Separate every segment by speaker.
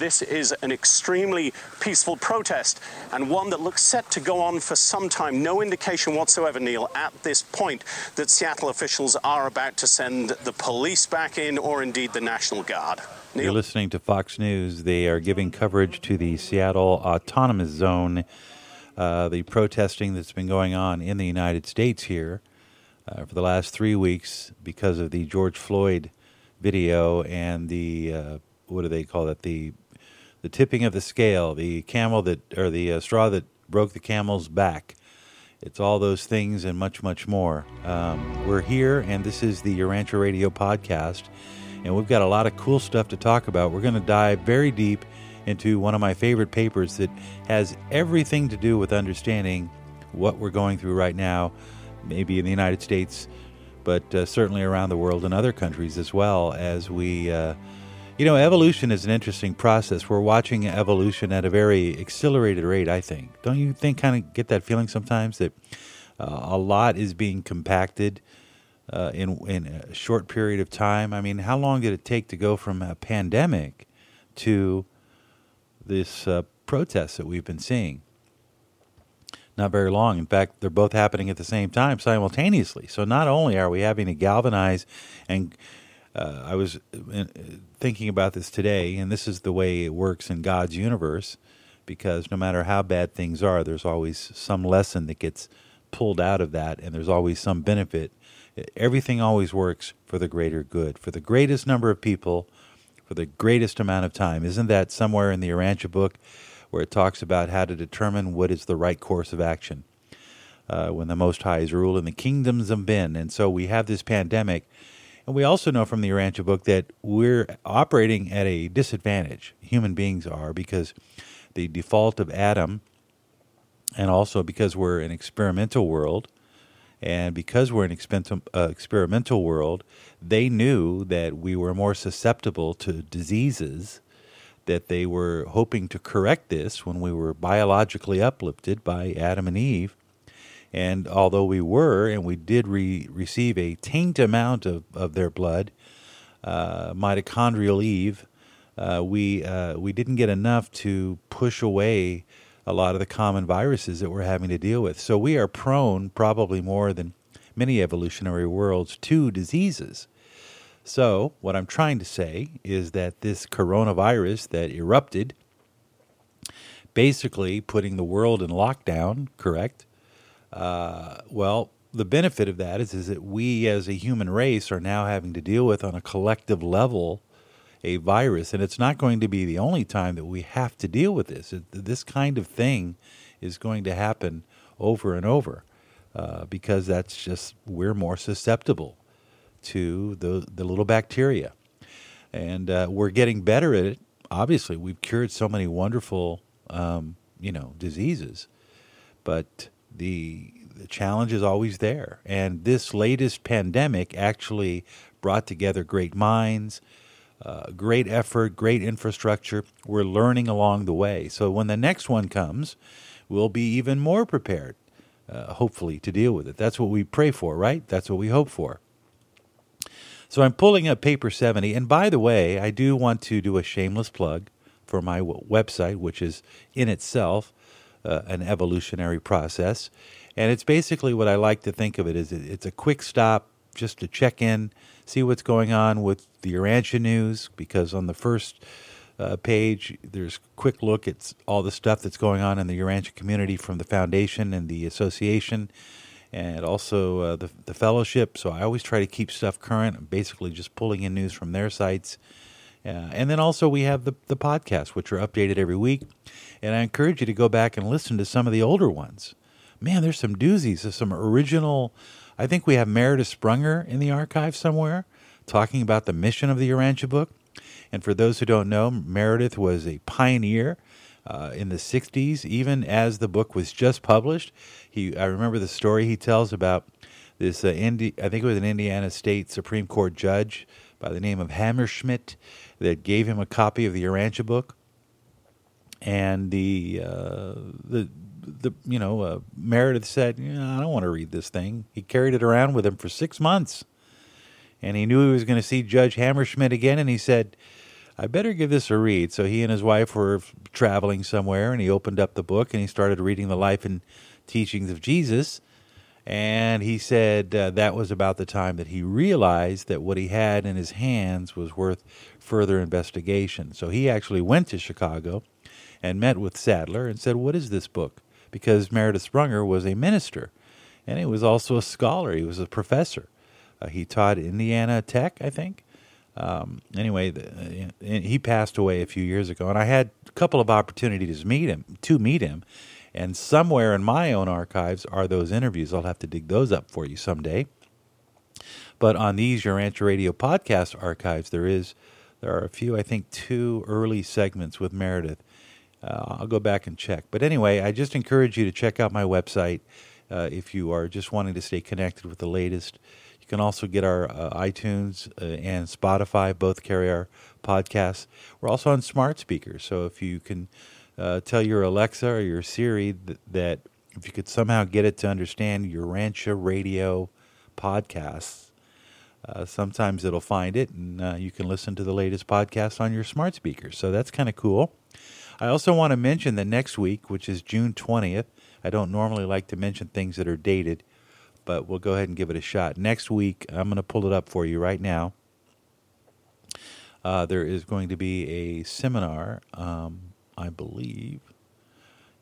Speaker 1: This is an extremely peaceful protest and one that looks set to go on for some time. No indication whatsoever, Neil, at this point that Seattle officials are about to send the police back in or indeed the National Guard.
Speaker 2: Neil? You're listening to Fox News. They are giving coverage to the Seattle Autonomous Zone, uh, the protesting that's been going on in the United States here uh, for the last three weeks because of the George Floyd video and the uh, what do they call it the the tipping of the scale, the camel that or the uh, straw that broke the camel's back. It's all those things and much much more. Um, we're here, and this is the Urantia Radio podcast, and we've got a lot of cool stuff to talk about. We're going to dive very deep into one of my favorite papers that has everything to do with understanding what we're going through right now maybe in the United States, but uh, certainly around the world and other countries as well. As we, uh, you know, evolution is an interesting process. We're watching evolution at a very accelerated rate. I think. Don't you think? Kind of get that feeling sometimes that uh, a lot is being compacted. Uh, in in a short period of time, I mean, how long did it take to go from a pandemic to this uh, protest that we've been seeing? not very long. In fact, they're both happening at the same time simultaneously. So not only are we having to galvanize, and uh, I was uh, thinking about this today, and this is the way it works in God's universe, because no matter how bad things are, there's always some lesson that gets pulled out of that, and there's always some benefit. Everything always works for the greater good, for the greatest number of people, for the greatest amount of time. Isn't that somewhere in the Urantia book? where it talks about how to determine what is the right course of action uh, when the Most High is rule in the kingdoms of men. And so we have this pandemic. We also know from the Urantia book that we're operating at a disadvantage. Human beings are because the default of Adam, and also because we're an experimental world, and because we're an uh, experimental world, they knew that we were more susceptible to diseases that they were hoping to correct this when we were biologically uplifted by Adam and Eve. And although we were, and we did re- receive a taint amount of, of their blood, uh, mitochondrial Eve, uh, we, uh, we didn't get enough to push away a lot of the common viruses that we're having to deal with. So we are prone, probably more than many evolutionary worlds, to diseases. So, what I'm trying to say is that this coronavirus that erupted, basically putting the world in lockdown, correct? Uh, well, the benefit of that is, is that we as a human race are now having to deal with on a collective level a virus, and it's not going to be the only time that we have to deal with this. This kind of thing is going to happen over and over uh, because that's just we're more susceptible to the, the little bacteria. And uh, we're getting better at it. Obviously, we've cured so many wonderful, um, you know, diseases, but the the challenge is always there. And this latest pandemic actually brought together great minds, uh, great effort, great infrastructure. We're learning along the way. So when the next one comes, we'll be even more prepared, uh, hopefully, to deal with it. That's what we pray for, right? That's what we hope for. So I'm pulling up Paper 70. And by the way, I do want to do a shameless plug for my website, which is in itself uh, an evolutionary process. And it's basically what I like to think of it is it's a quick stop just to check in, see what's going on with the Urantia news, because on the first uh, page, there's quick look at all the stuff that's going on in the Urantia community from the foundation and the association and also uh, the, the fellowship. So I always try to keep stuff current, basically just pulling in news from their sites. Uh, and then also we have the, the podcasts, which are updated every week. And I encourage you to go back and listen to some of the older ones. Man, there's some doozies. There's some original. I think we have Meredith Sprunger in the archive somewhere talking about the mission of the Urantia book. And for those who don't know, Meredith was a pioneer uh, in the 60s, even as the book was just published. He, I remember the story he tells about this. Uh, Indi- I think it was an Indiana State Supreme Court judge by the name of Hammerschmidt that gave him a copy of the Urantia book, and the uh, the the you know uh, Meredith said, yeah, "I don't want to read this thing." He carried it around with him for six months, and he knew he was going to see Judge Hammerschmidt again, and he said. I better give this a read. So he and his wife were traveling somewhere, and he opened up the book and he started reading the life and teachings of Jesus. And he said uh, that was about the time that he realized that what he had in his hands was worth further investigation. So he actually went to Chicago and met with Sadler and said, What is this book? Because Meredith Sprunger was a minister and he was also a scholar, he was a professor. Uh, he taught Indiana Tech, I think. Um, anyway, the, uh, he passed away a few years ago, and I had a couple of opportunities to meet him. To meet him, and somewhere in my own archives are those interviews. I'll have to dig those up for you someday. But on these Urantia Radio podcast archives, there is there are a few, I think, two early segments with Meredith. Uh, I'll go back and check. But anyway, I just encourage you to check out my website uh, if you are just wanting to stay connected with the latest You can also get our uh, iTunes uh, and Spotify, both carry our podcasts. We're also on smart speakers. So if you can uh, tell your Alexa or your Siri that, that, if you could somehow get it to understand Urantia Radio podcasts, uh, sometimes it'll find it and uh, you can listen to the latest podcast on your smart speakers. So that's kind of cool. I also want to mention that next week, which is June 20th, I don't normally like to mention things that are dated but we'll go ahead and give it a shot. Next week, I'm going to pull it up for you right now. Uh, there is going to be a seminar, um, I believe.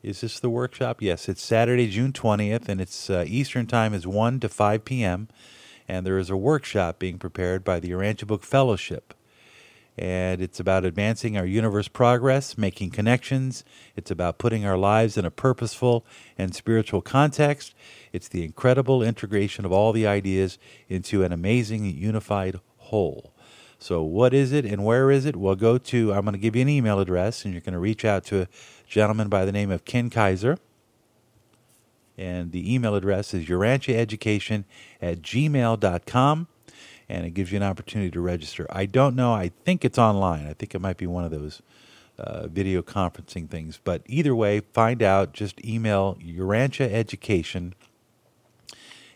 Speaker 2: Is this the workshop? Yes, it's Saturday, June 20th, and it's uh, Eastern Time is 1 to 5 p.m. And there is a workshop being prepared by the Urantia Book Fellowship and it's about advancing our universe progress, making connections. It's about putting our lives in a purposeful and spiritual context. It's the incredible integration of all the ideas into an amazing unified whole. So, what is it and where is it? Well, go to, I'm going to give you an email address, and you're going to reach out to a gentleman by the name of Ken Kaiser. And the email address is urantiaeducation at gmail.com and it gives you an opportunity to register. I don't know. I think it's online. I think it might be one of those uh, video conferencing things. But either way, find out. Just email Urantia Education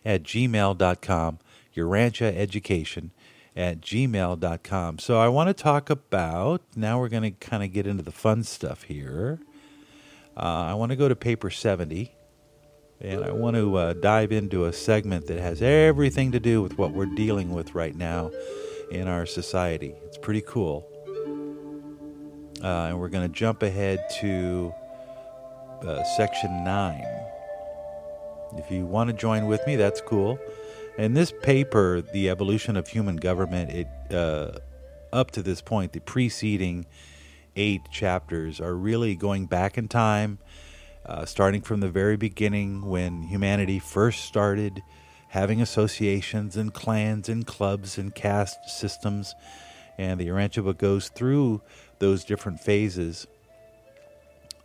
Speaker 2: at gmail.com. Urantia Education at gmail.com. So I want to talk about, now we're going to kind of get into the fun stuff here. Uh, I want to go to paper 70 and I want to uh, dive into a segment that has everything to do with what we're dealing with right now in our society. It's pretty cool. Uh, and we're going to jump ahead to uh, section 9. If you want to join with me, that's cool. In this paper, The Evolution of Human Government, it uh, up to this point, the preceding eight chapters are really going back in time uh, starting from the very beginning when humanity first started having associations and clans and clubs and caste systems. And the Urantia goes through those different phases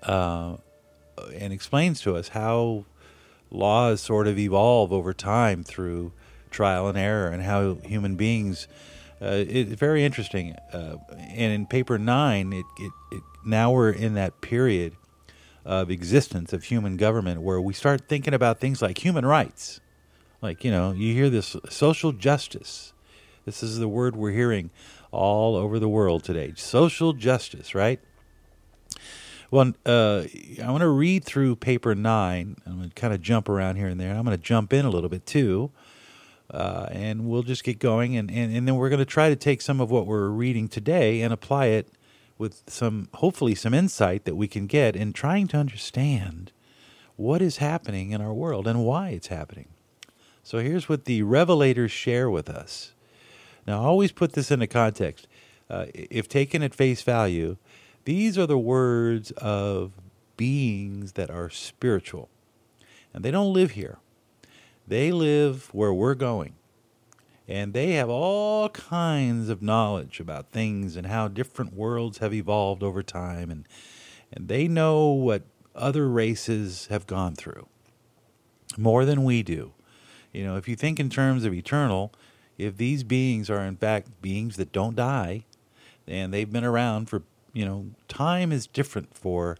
Speaker 2: uh, and explains to us how laws sort of evolve over time through trial and error and how human beings. Uh, it's very interesting. Uh, and in paper nine, it, it, it, now we're in that period of existence of human government where we start thinking about things like human rights. Like, you know, you hear this social justice. This is the word we're hearing all over the world today. Social justice, right? Well, uh, I want to read through paper nine. I'm going to kind of jump around here and there. I'm going to jump in a little bit too. Uh, and we'll just get going. And, and, and then we're going to try to take some of what we're reading today and apply it with some, hopefully, some insight that we can get in trying to understand what is happening in our world and why it's happening. So here's what the revelators share with us. Now, always put this into context. Uh, if taken at face value, these are the words of beings that are spiritual. And they don't live here, they live where we're going. And they have all kinds of knowledge about things and how different worlds have evolved over time. And and they know what other races have gone through more than we do. You know if you think in terms of eternal if these beings are in fact beings that don't die and they've been around for you know time is different for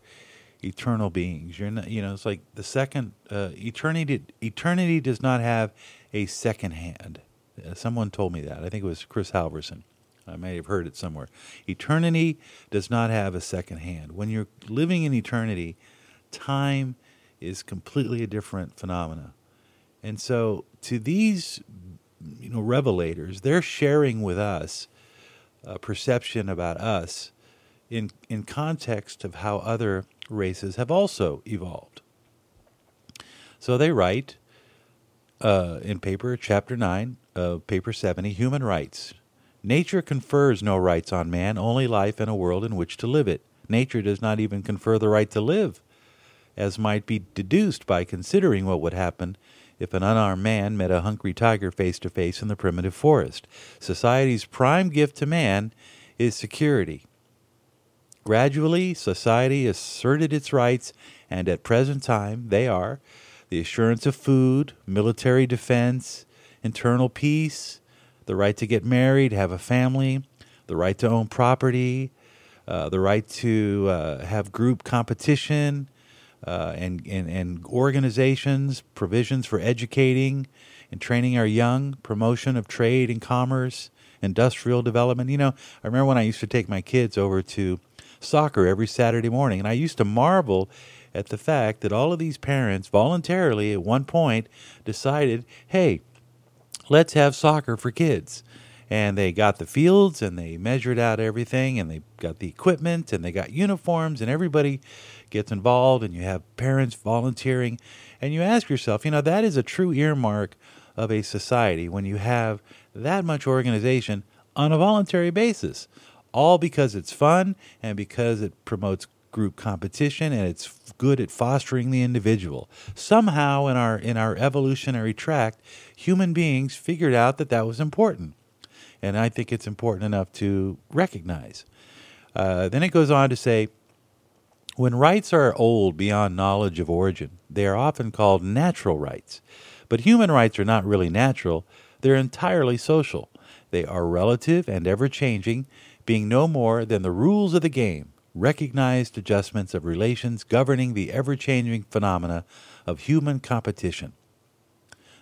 Speaker 2: eternal beings you're not you know it's like the second uh, eternity eternity does not have a second hand uh, someone told me that. I think it was Chris Halverson. I may have heard it somewhere. Eternity does not have a second hand. When you're living in eternity, time is completely a different phenomena. And so to these you know revelators, they're sharing with us a perception about us in in context of how other races have also evolved. So they write uh, in paper chapter 9 of paper 70 human rights. Nature confers no rights on man only life and a world in which to live it. Nature does not even confer the right to live as might be deduced by considering what would happen if an unarmed man met a hungry tiger face to face in the primitive forest. Society's prime gift to man is security gradually society asserted its rights and at present time they are the assurance of food, military defense, internal peace, the right to get married, have a family, the right to own property, uh, the right to uh, have group competition uh, and, and, and organizations, provisions for educating and training our young, promotion of trade and commerce, industrial development. You know, I remember when I used to take my kids over to soccer every Saturday morning, and I used to marvel at the fact that all of these parents voluntarily at one point decided, hey, let's have soccer for kids. And they got the fields and they measured out everything and they got the equipment and they got uniforms and everybody gets involved and you have parents volunteering. And you ask yourself, you know, that is a true earmark of a society when you have that much organization on a voluntary basis, all because it's fun and because it promotes group competition and it's good at fostering the individual. Somehow in our in our evolutionary tract, human beings figured out that that was important. And I think it's important enough to recognize. Uh, then it goes on to say when rights are old beyond knowledge of origin, they are often called natural rights. But human rights are not really natural, they're entirely social. They are relative and ever changing, being no more than the rules of the game, recognized adjustments of relations governing the ever changing phenomena of human competition.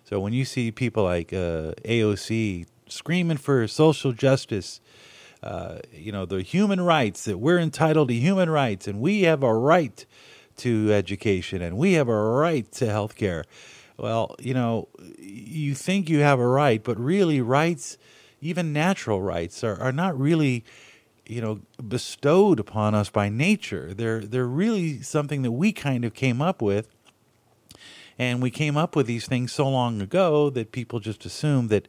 Speaker 2: So when you see people like uh, AOC screaming for social justice, uh, you know, the human rights, that we're entitled to human rights and we have a right to education and we have a right to health care. Well, you know, you think you have a right, but really, rights, even natural rights, are, are not really you know bestowed upon us by nature. They're they're really something that we kind of came up with. And we came up with these things so long ago that people just assume that,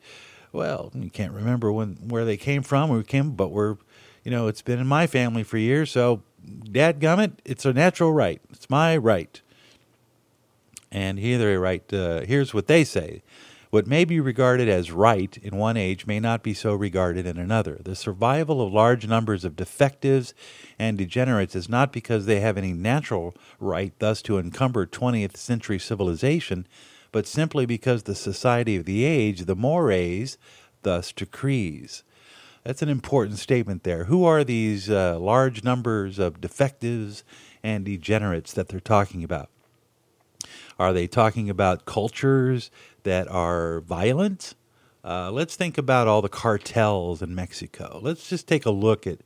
Speaker 2: well, you can't remember when where they came from or came, but we're, you know, it's been in my family for years, so dad gummit, it's a natural right. It's my right. And here they write, uh, here's what they say. What may be regarded as right in one age may not be so regarded in another. The survival of large numbers of defectives and degenerates is not because they have any natural right thus to encumber 20th century civilization, but simply because the society of the age, the mores, thus decrees. That's an important statement there. Who are these uh, large numbers of defectives and degenerates that they're talking about? Are they talking about cultures that are violent? Uh, let's think about all the cartels in Mexico. Let's just take a look at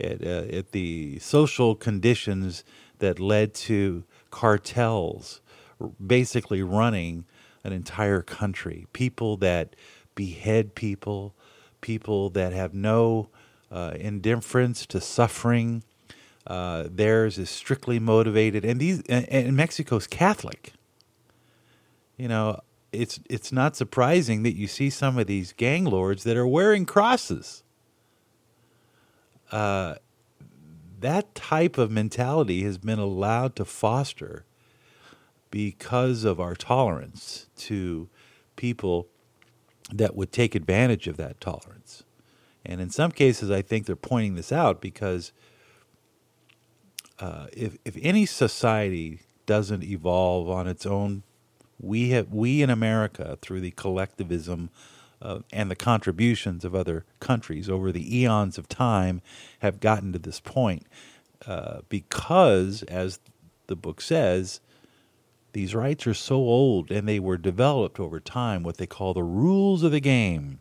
Speaker 2: at, uh, at the social conditions that led to cartels basically running an entire country. People that behead people, people that have no uh, indifference to suffering. Uh, theirs is strictly motivated, and these and, and Mexico's Catholic you know, it's it's not surprising that you see some of these gang lords that are wearing crosses. Uh, that type of mentality has been allowed to foster because of our tolerance to people that would take advantage of that tolerance. And in some cases, I think they're pointing this out because uh, if if any society doesn't evolve on its own we have we in America through the collectivism uh, and the contributions of other countries over the eons of time have gotten to this point uh, because, as the book says, these rights are so old and they were developed over time, what they call the rules of the game.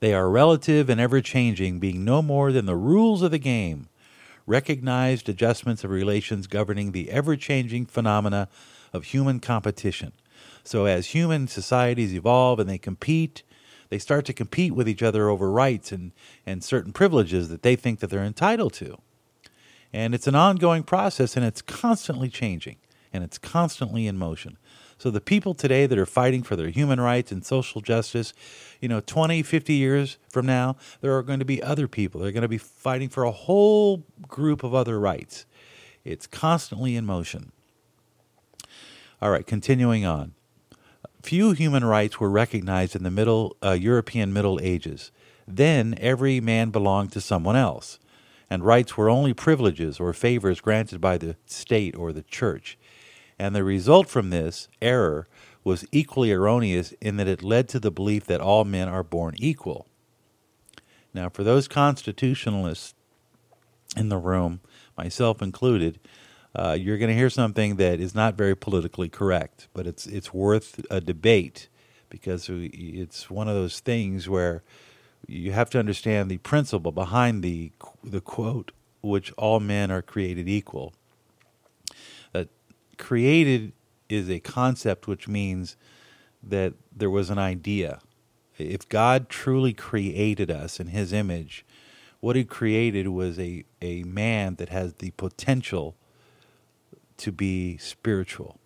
Speaker 2: They are relative and ever changing, being no more than the rules of the game, recognized adjustments of relations governing the ever changing phenomena of human competition. So, as human societies evolve and they compete, they start to compete with each other over rights and, and certain privileges that they think that they're entitled to. And it's an ongoing process and it's constantly changing and it's constantly in motion. So the people today that are fighting for their human rights and social justice, you know, 20, 50 years from now, there are going to be other people. They're going to be fighting for a whole group of other rights. It's constantly in motion. All right, continuing on. Few human rights were recognized in the middle uh, European Middle Ages. Then every man belonged to someone else, and rights were only privileges or favors granted by the state or the church. And the result from this error was equally erroneous in that it led to the belief that all men are born equal. Now, for those constitutionalists in the room, myself included, uh, you're going to hear something that is not very politically correct, but it's it's worth a debate because it's one of those things where you have to understand the principle behind the the quote, which all men are created equal That created is a concept which means that there was an idea. If God truly created us in his image, what he created was a, a man that has the potential to be spiritual.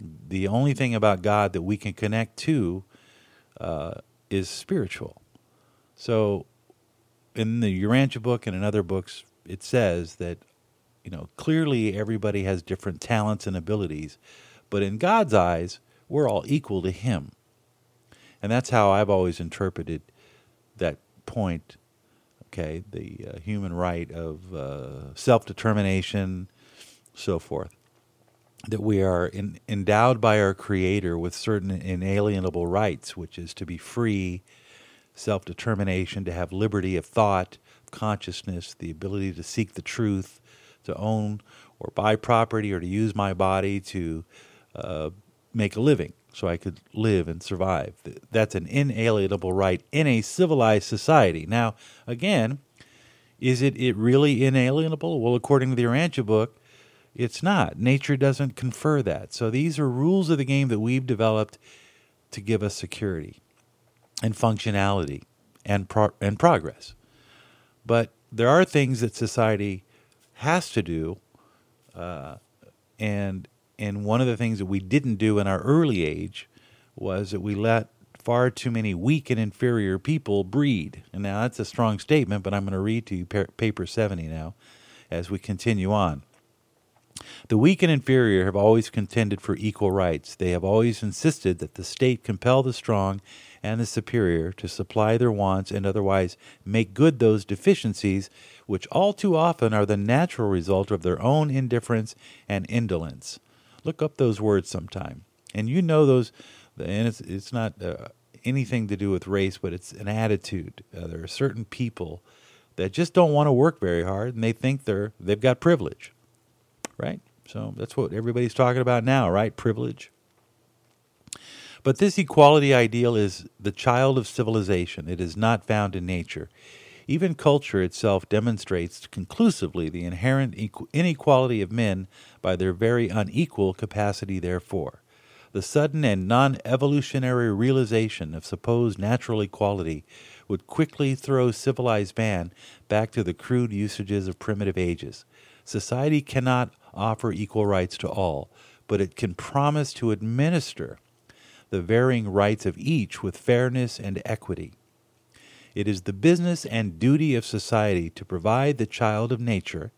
Speaker 2: The only thing about God that we can connect to uh, is spiritual. So, in the Urantia book and in other books, it says that you know, clearly everybody has different talents and abilities, but in God's eyes, we're all equal to Him. And that's how I've always interpreted that point, okay, the uh, human right of uh, self determination, so forth. That we are in, endowed by our Creator with certain inalienable rights, which is to be free, self determination, to have liberty of thought, consciousness, the ability to seek the truth, to own or buy property or to use my body to uh, make a living so I could live and survive. That's an inalienable right in a civilized society. Now, again, is it, it really inalienable? Well, according to the Urantia book, it's not. Nature doesn't confer that. So these are rules of the game that we've developed to give us security and functionality and pro- and progress. But there are things that society has to do, uh, and and one of the things that we didn't do in our early age was that we let far too many weak and inferior people breed. And now that's a strong statement, but I'm going to read to you paper 70 now as we continue on. The weak and inferior have always contended for equal rights. They have always insisted that the state compel the strong and the superior to supply their wants and otherwise make good those deficiencies which all too often are the natural result of their own indifference and indolence. Look up those words sometime. And you know those, and it's, it's not uh, anything to do with race, but it's an attitude. Uh, there are certain people that just don't want to work very hard and they think they're, they've got privilege, right? So that's what everybody's talking about now, right? Privilege. But this equality ideal is the child of civilization. It is not found in nature. Even culture itself demonstrates conclusively the inherent inequality of men by their very unequal capacity, therefore. The sudden and non evolutionary realization of supposed natural equality would quickly throw civilized man back to the crude usages of primitive ages. Society cannot offer equal rights to all, but it can promise to administer the varying rights of each with fairness and equity. It is the business and duty of society to provide the child of nature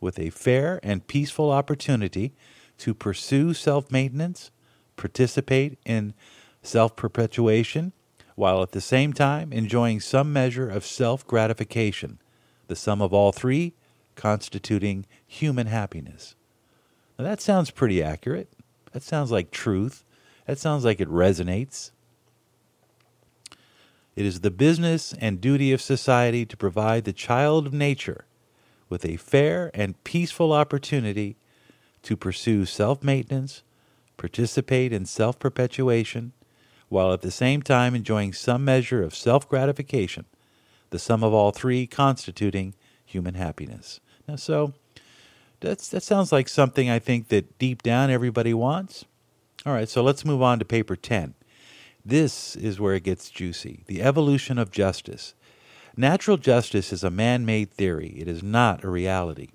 Speaker 2: with a fair and peaceful opportunity to pursue self maintenance, participate in self perpetuation, while at the same time enjoying some measure of self gratification, the sum of all three constituting human happiness. Now that sounds pretty accurate. That sounds like truth. That sounds like it resonates. It is the business and duty of society to provide the child of nature with a fair and peaceful opportunity to pursue self maintenance, participate in self perpetuation, while at the same time enjoying some measure of self gratification, the sum of all three constituting human happiness. Now, so that's, that sounds like something I think that deep down everybody wants. All right, so let's move on to paper 10. This is where it gets juicy the evolution of justice. Natural justice is a man made theory, it is not a reality.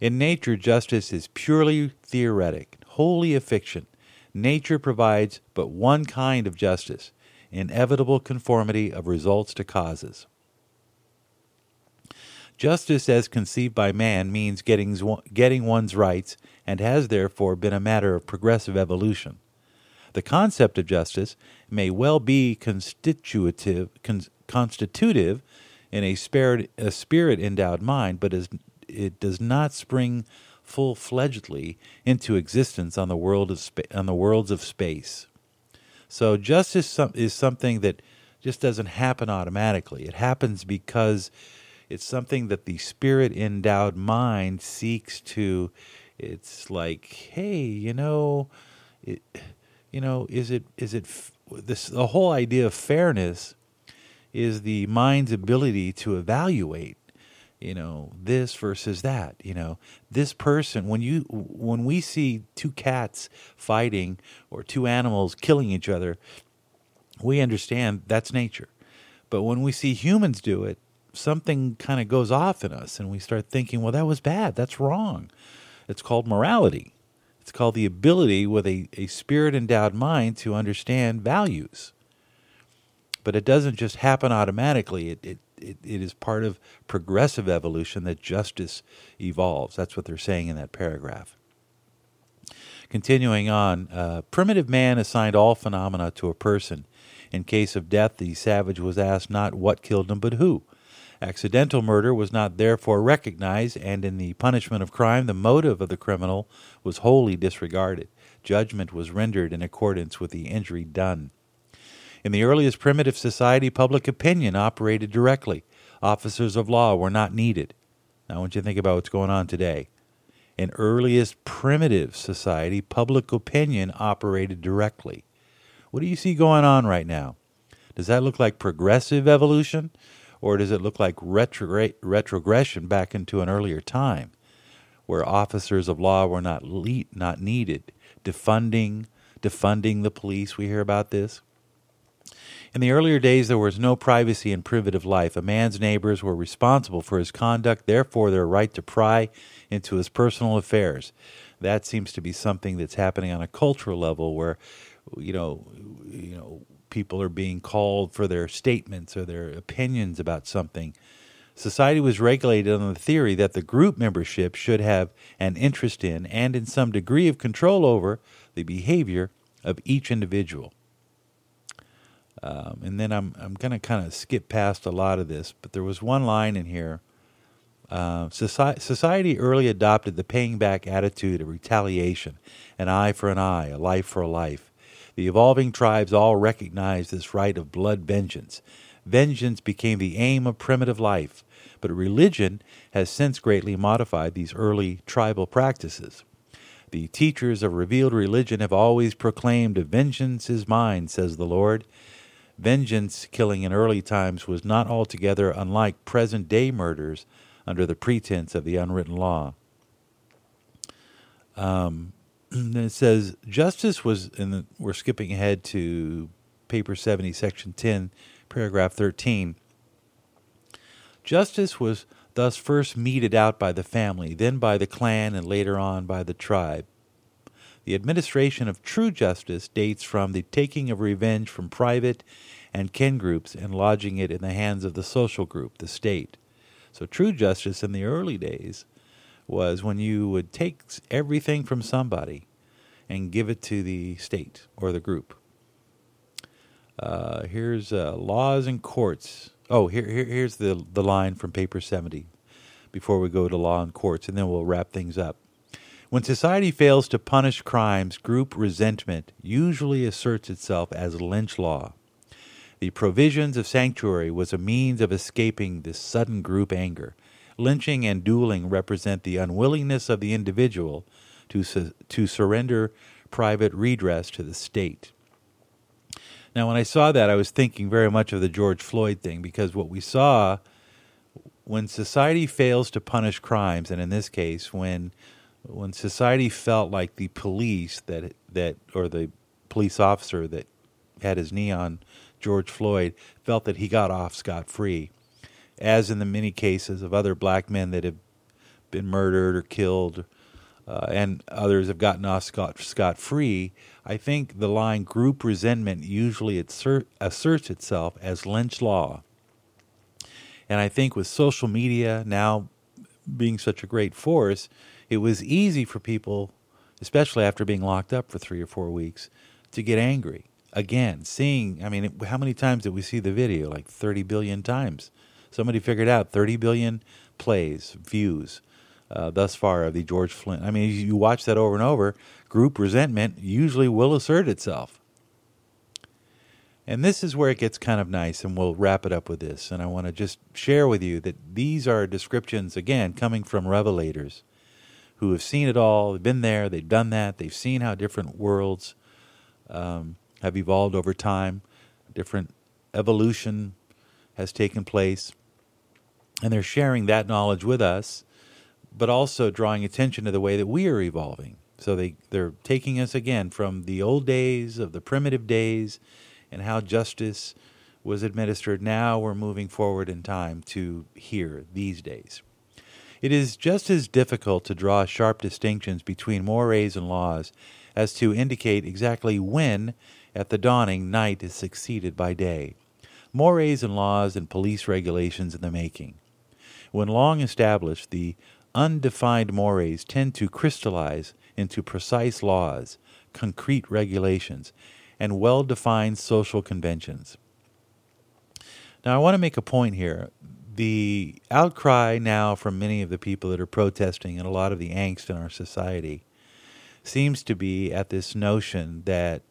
Speaker 2: In nature, justice is purely theoretic, wholly a fiction. Nature provides but one kind of justice inevitable conformity of results to causes. Justice as conceived by man means getting, getting one's rights and has therefore been a matter of progressive evolution. The concept of justice may well be constitutive, con, constitutive in a spirit, a spirit endowed mind, but is, it does not spring full fledgedly into existence on the world of spa- on the worlds of space. So justice is something that just doesn't happen automatically. It happens because it's something that the spirit endowed mind seeks to. It's like, hey, you know, it, you know, is it is it this the whole idea of fairness is the mind's ability to evaluate you know this versus that you know this person when you when we see two cats fighting or two animals killing each other we understand that's nature but when we see humans do it something kind of goes off in us and we start thinking well that was bad that's wrong it's called morality it's called the ability with a, a spirit endowed mind to understand values but it doesn't just happen automatically it, it it, it is part of progressive evolution that justice evolves. That's what they're saying in that paragraph. Continuing on, uh, primitive man assigned all phenomena to a person. In case of death, the savage was asked not what killed him, but who. Accidental murder was not therefore recognized, and in the punishment of crime, the motive of the criminal was wholly disregarded. Judgment was rendered in accordance with the injury done. In the earliest primitive society, public opinion operated directly. Officers of law were not needed. Now, I want you to think about what's going on today. In earliest primitive society, public opinion operated directly. What do you see going on right now? Does that look like progressive evolution, or does it look like retrogression back into an earlier time, where officers of law were not le- not needed? Defunding, defunding the police. We hear about this. In the earlier days, there was no privacy in primitive life. A man's neighbors were responsible for his conduct, therefore, their right to pry into his personal affairs. That seems to be something that's happening on a cultural level where, you know, you know, people are being called for their statements or their opinions about something. Society was regulated on the theory that the group membership should have an interest in and in some degree of control over the behavior of each individual. Um, and then I'm I'm going to kind of skip past a lot of this, but there was one line in here. Uh, society, society early adopted the paying back attitude of retaliation, an eye for an eye, a life for a life. The evolving tribes all recognized this right of blood vengeance. Vengeance became the aim of primitive life, but religion has since greatly modified these early tribal practices. The teachers of revealed religion have always proclaimed, Vengeance is mine, says the Lord. Vengeance killing in early times was not altogether unlike present day murders under the pretense of the unwritten law. Um, then it says justice was, and we're skipping ahead to paper 70, section 10, paragraph 13. Justice was thus first meted out by the family, then by the clan, and later on by the tribe. The administration of true justice dates from the taking of revenge from private and kin groups and lodging it in the hands of the social group, the state. So, true justice in the early days was when you would take everything from somebody and give it to the state or the group. Uh, here's uh, laws and courts. Oh, here, here, here's the, the line from paper 70 before we go to law and courts, and then we'll wrap things up. When society fails to punish crimes, group resentment usually asserts itself as lynch law. The provisions of sanctuary was a means of escaping this sudden group anger. Lynching and dueling represent the unwillingness of the individual to, su- to surrender private redress to the state. Now, when I saw that, I was thinking very much of the George Floyd thing because what we saw when society fails to punish crimes, and in this case, when when society felt like the police that that or the police officer that had his knee on George Floyd felt that he got off scot free, as in the many cases of other black men that have been murdered or killed, uh, and others have gotten off scot scot free. I think the line group resentment usually assert, asserts itself as lynch law. And I think with social media now being such a great force, it was easy for people, especially after being locked up for three or four weeks, to get angry. Again, seeing, I mean, how many times did we see the video? Like 30 billion times. Somebody figured out 30 billion plays, views uh, thus far of the George Flint. I mean, you watch that over and over, group resentment usually will assert itself. And this is where it gets kind of nice, and we'll wrap it up with this. And I want to just share with you that these are descriptions, again, coming from revelators who have seen it all, they've been there, they've done that, they've seen how different worlds um, have evolved over time, different evolution has taken place. And they're sharing that knowledge with us, but also drawing attention to the way that we are evolving. So they, they're taking us again from the old days of the primitive days and how justice was administered. Now we're moving forward in time to here, these days. It is just as difficult to draw sharp distinctions between mores and laws as to indicate exactly when, at the dawning, night is succeeded by day. Mores and laws and police regulations in the making. When long established, the undefined mores tend to crystallize into precise laws, concrete regulations, and well defined social conventions. Now, I want to make a point here. The outcry now from many of the people that are protesting and a lot of the angst in our society seems to be at this notion that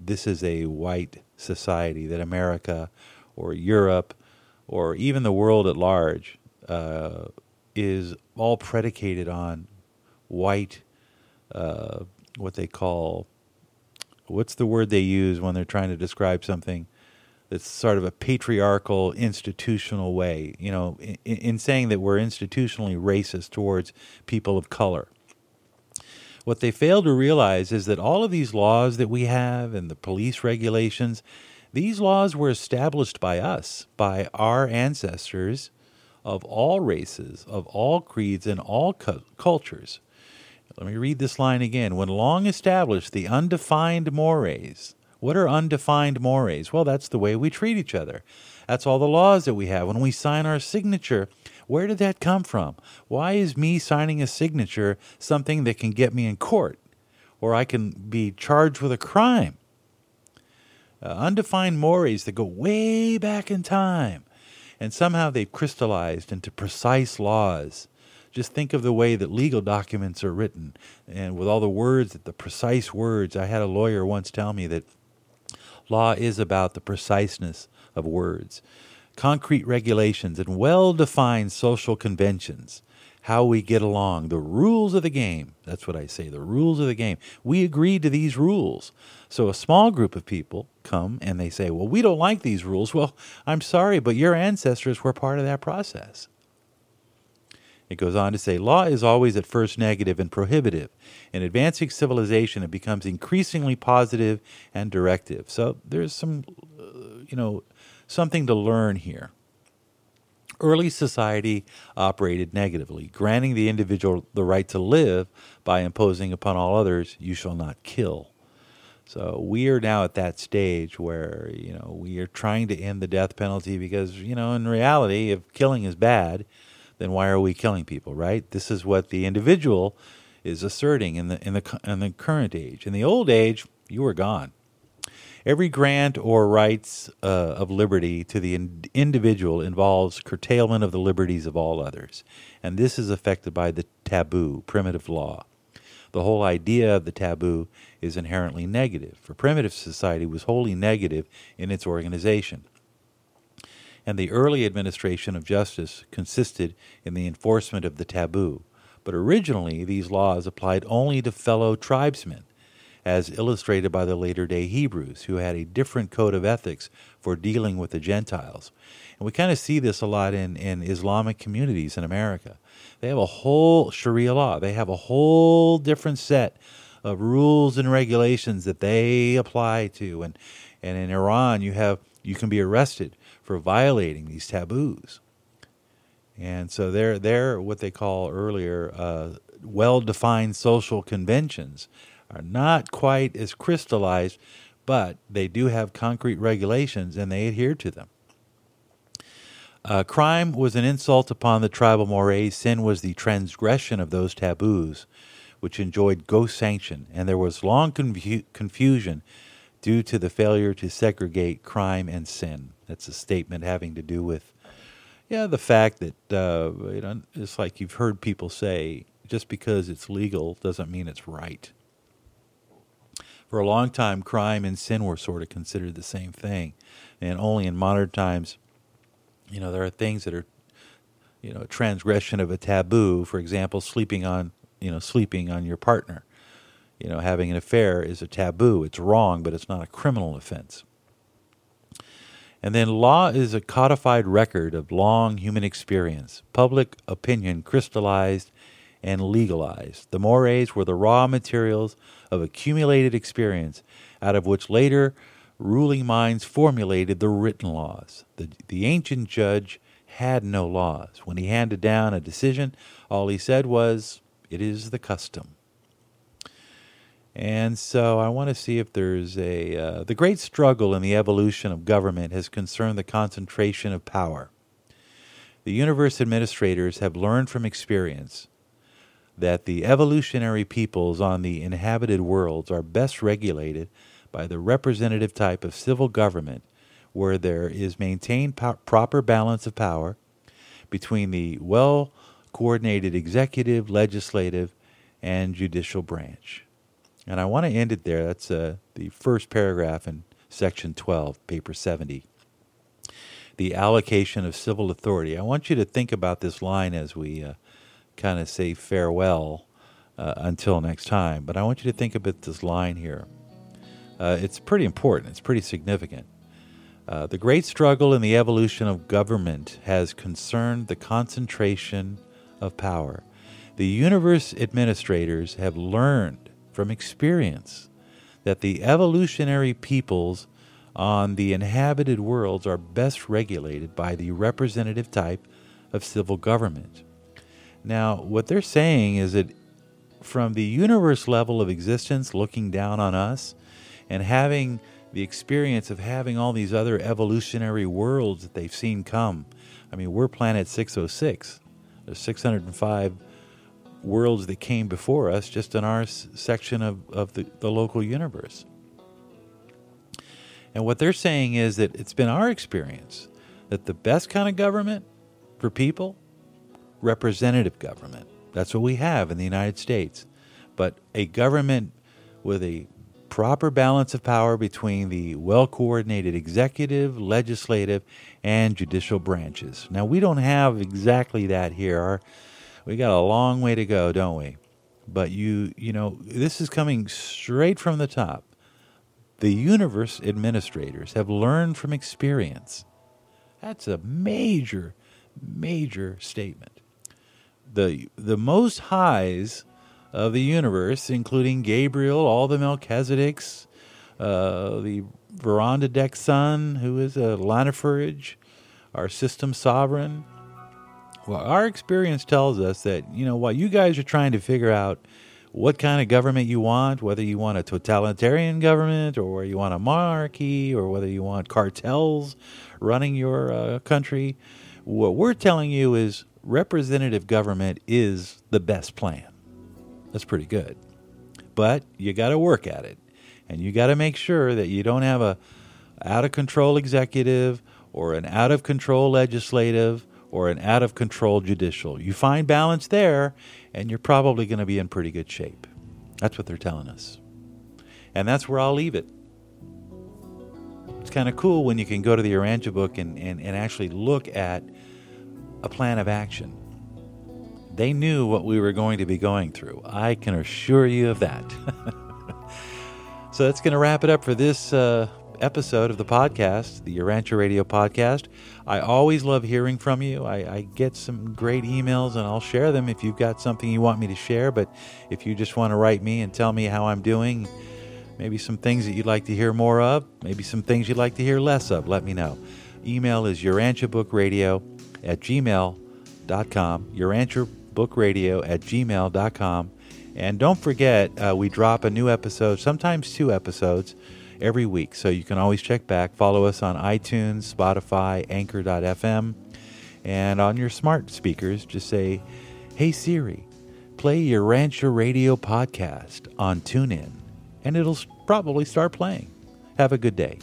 Speaker 2: this is a white society, that America or Europe or even the world at large uh, is all predicated on white, uh, what they call what's the word they use when they're trying to describe something that's sort of a patriarchal institutional way? You know in, in, saying that we're institutionally racist towards people of color what they fail to realize is that all of these laws that we have and the police regulations these laws were established by us by our ancestors of all races of all creeds and all cu- cultures let me read this line again. When long established, the undefined mores. What are undefined mores? Well, that's the way we treat each other. That's all the laws that we have. When we sign our signature, where did that come from? Why is me signing a signature something that can get me in court or I can be charged with a crime? Uh, undefined mores that go way back in time, and somehow they've crystallized into precise laws just think of the way that legal documents are written and with all the words, the precise words. I had a lawyer once tell me that law is about the preciseness of words, concrete regulations, and well defined social conventions. How we get along, the rules of the game. That's what I say, the rules of the game. We agreed to these rules. So a small group of people come and they say, Well, we don't like these rules. Well, I'm sorry, but your ancestors were part of that process. It goes on to say law is always at first negative and prohibitive. In advancing civilization, it becomes increasingly positive and directive. So there's some, uh, you know, something to learn here. Early society operated negatively, granting the individual the right to live by imposing upon all others, you shall not kill. So we are now at that stage where, you know, we are trying to end the death penalty because, you know, in reality, if killing is bad, then why are we killing people, right? This is what the individual is asserting in the in the in the current age. In the old age, you were gone. Every grant or rights uh, of liberty to the in- individual involves curtailment of the liberties of all others, and this is affected by the taboo, primitive law. The whole idea of the taboo is inherently negative, for primitive society was wholly negative in its organization and the early administration of justice consisted in the enforcement of the taboo. But originally, these laws applied only to fellow tribesmen. As illustrated by the later day Hebrews, who had a different code of ethics for dealing with the Gentiles. And we kind of see this a lot in, in Islamic communities in America. They have a whole Sharia law, they have a whole different set of rules and regulations that they apply to. And, and in Iran, you, have, you can be arrested for violating these taboos. And so they're, they're what they call earlier uh, well defined social conventions are not quite as crystallized, but they do have concrete regulations and they adhere to them. Uh, crime was an insult upon the tribal mores. Sin was the transgression of those taboos, which enjoyed ghost sanction, and there was long confu- confusion due to the failure to segregate crime and sin. That's a statement having to do with, yeah, the fact that uh, you know, it's like you've heard people say, just because it's legal doesn't mean it's right. For a long time, crime and sin were sort of considered the same thing, and only in modern times, you know, there are things that are, you know, transgression of a taboo. For example, sleeping on, you know, sleeping on your partner. You know, having an affair is a taboo. It's wrong, but it's not a criminal offense. And then law is a codified record of long human experience, public opinion crystallized and legalized. The mores were the raw materials of accumulated experience, out of which later ruling minds formulated the written laws. The, the ancient judge had no laws. When he handed down a decision, all he said was, It is the custom. And so I want to see if there's a. Uh, the great struggle in the evolution of government has concerned the concentration of power. The universe administrators have learned from experience that the evolutionary peoples on the inhabited worlds are best regulated by the representative type of civil government where there is maintained po- proper balance of power between the well coordinated executive, legislative, and judicial branch. And I want to end it there. That's uh, the first paragraph in section 12, paper 70. The allocation of civil authority. I want you to think about this line as we uh, kind of say farewell uh, until next time. But I want you to think about this line here. Uh, it's pretty important, it's pretty significant. Uh, the great struggle in the evolution of government has concerned the concentration of power. The universe administrators have learned from experience that the evolutionary peoples on the inhabited worlds are best regulated by the representative type of civil government. Now, what they're saying is that from the universe level of existence looking down on us and having the experience of having all these other evolutionary worlds that they've seen come. I mean, we're planet 606. There's 605 worlds that came before us just in our section of, of the, the local universe. And what they're saying is that it's been our experience that the best kind of government for people representative government. That's what we have in the United States. But a government with a proper balance of power between the well coordinated executive, legislative, and judicial branches. Now, we don't have exactly that here. We got a long way to go, don't we? But you, you know, this is coming straight from the top. The universe administrators have learned from experience. That's a major, major statement the the most highs of the universe, including Gabriel, all the Melchizedeks, uh, the Lanonandek Son, who is a Lanaforge, our system sovereign. Well, our experience tells us that, you know, while you guys are trying to figure out what kind of government you want, whether you want a totalitarian government or you want a monarchy or whether you want cartels running your uh, country, what we're telling you is representative government is the best plan. That's pretty good. But you got to work at it. And you got to make sure that you don't have a out of control executive or an out of control legislative or an out of control judicial. You find balance there and you're probably going to be in pretty good shape. That's what they're telling us. And that's where I'll leave it. It's kind of cool when you can go to the Urantia book and, and, and actually look at a plan of action. They knew what we were going to be going through. I can assure you of that. So that's going to wrap it up for this uh, episode of the podcast, the Urantia Radio podcast. I always love hearing from you. I, I, get some great emails and I'll share them if you've got something you want me to share. But if you just want to write me and tell me how I'm doing, maybe some things that you'd like to hear more of, maybe some things you'd like to hear less of, let me know. Email is urantiabookradio at gmail.com, urantiabookradio at gmail.com. And don't forget, uh, we drop a new episode, sometimes two episodes every week. So you can always check back. Follow us on iTunes, Spotify, Anchor.fm. And on your smart speakers, just say, Hey Siri, play Urantia Radio podcast on TuneIn. And it'll probably start playing. Have a good day.